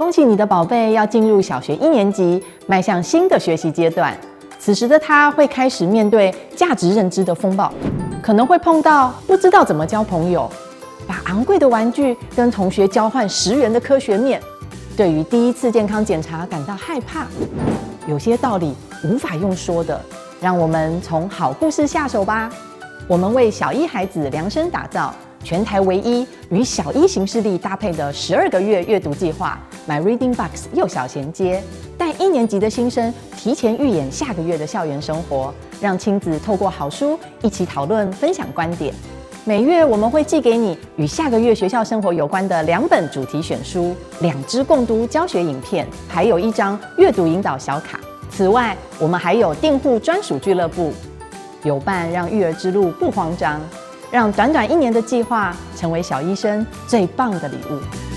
恭喜你的宝贝要进入小学一年级，迈向新的学习阶段。此时的他会开始面对价值认知的风暴，可能会碰到不知道怎么交朋友，把昂贵的玩具跟同学交换十元的科学面，对于第一次健康检查感到害怕。有些道理无法用说的，让我们从好故事下手吧。我们为小一孩子量身打造全台唯一与小一行事历搭配的十二个月阅读计划。My Reading Box 幼小衔接，带一年级的新生提前预演下个月的校园生活，让亲子透过好书一起讨论、分享观点。每月我们会寄给你与下个月学校生活有关的两本主题选书、两支共读教学影片，还有一张阅读引导小卡。此外，我们还有订户专属俱乐部，有伴让育儿之路不慌张，让短短一年的计划成为小医生最棒的礼物。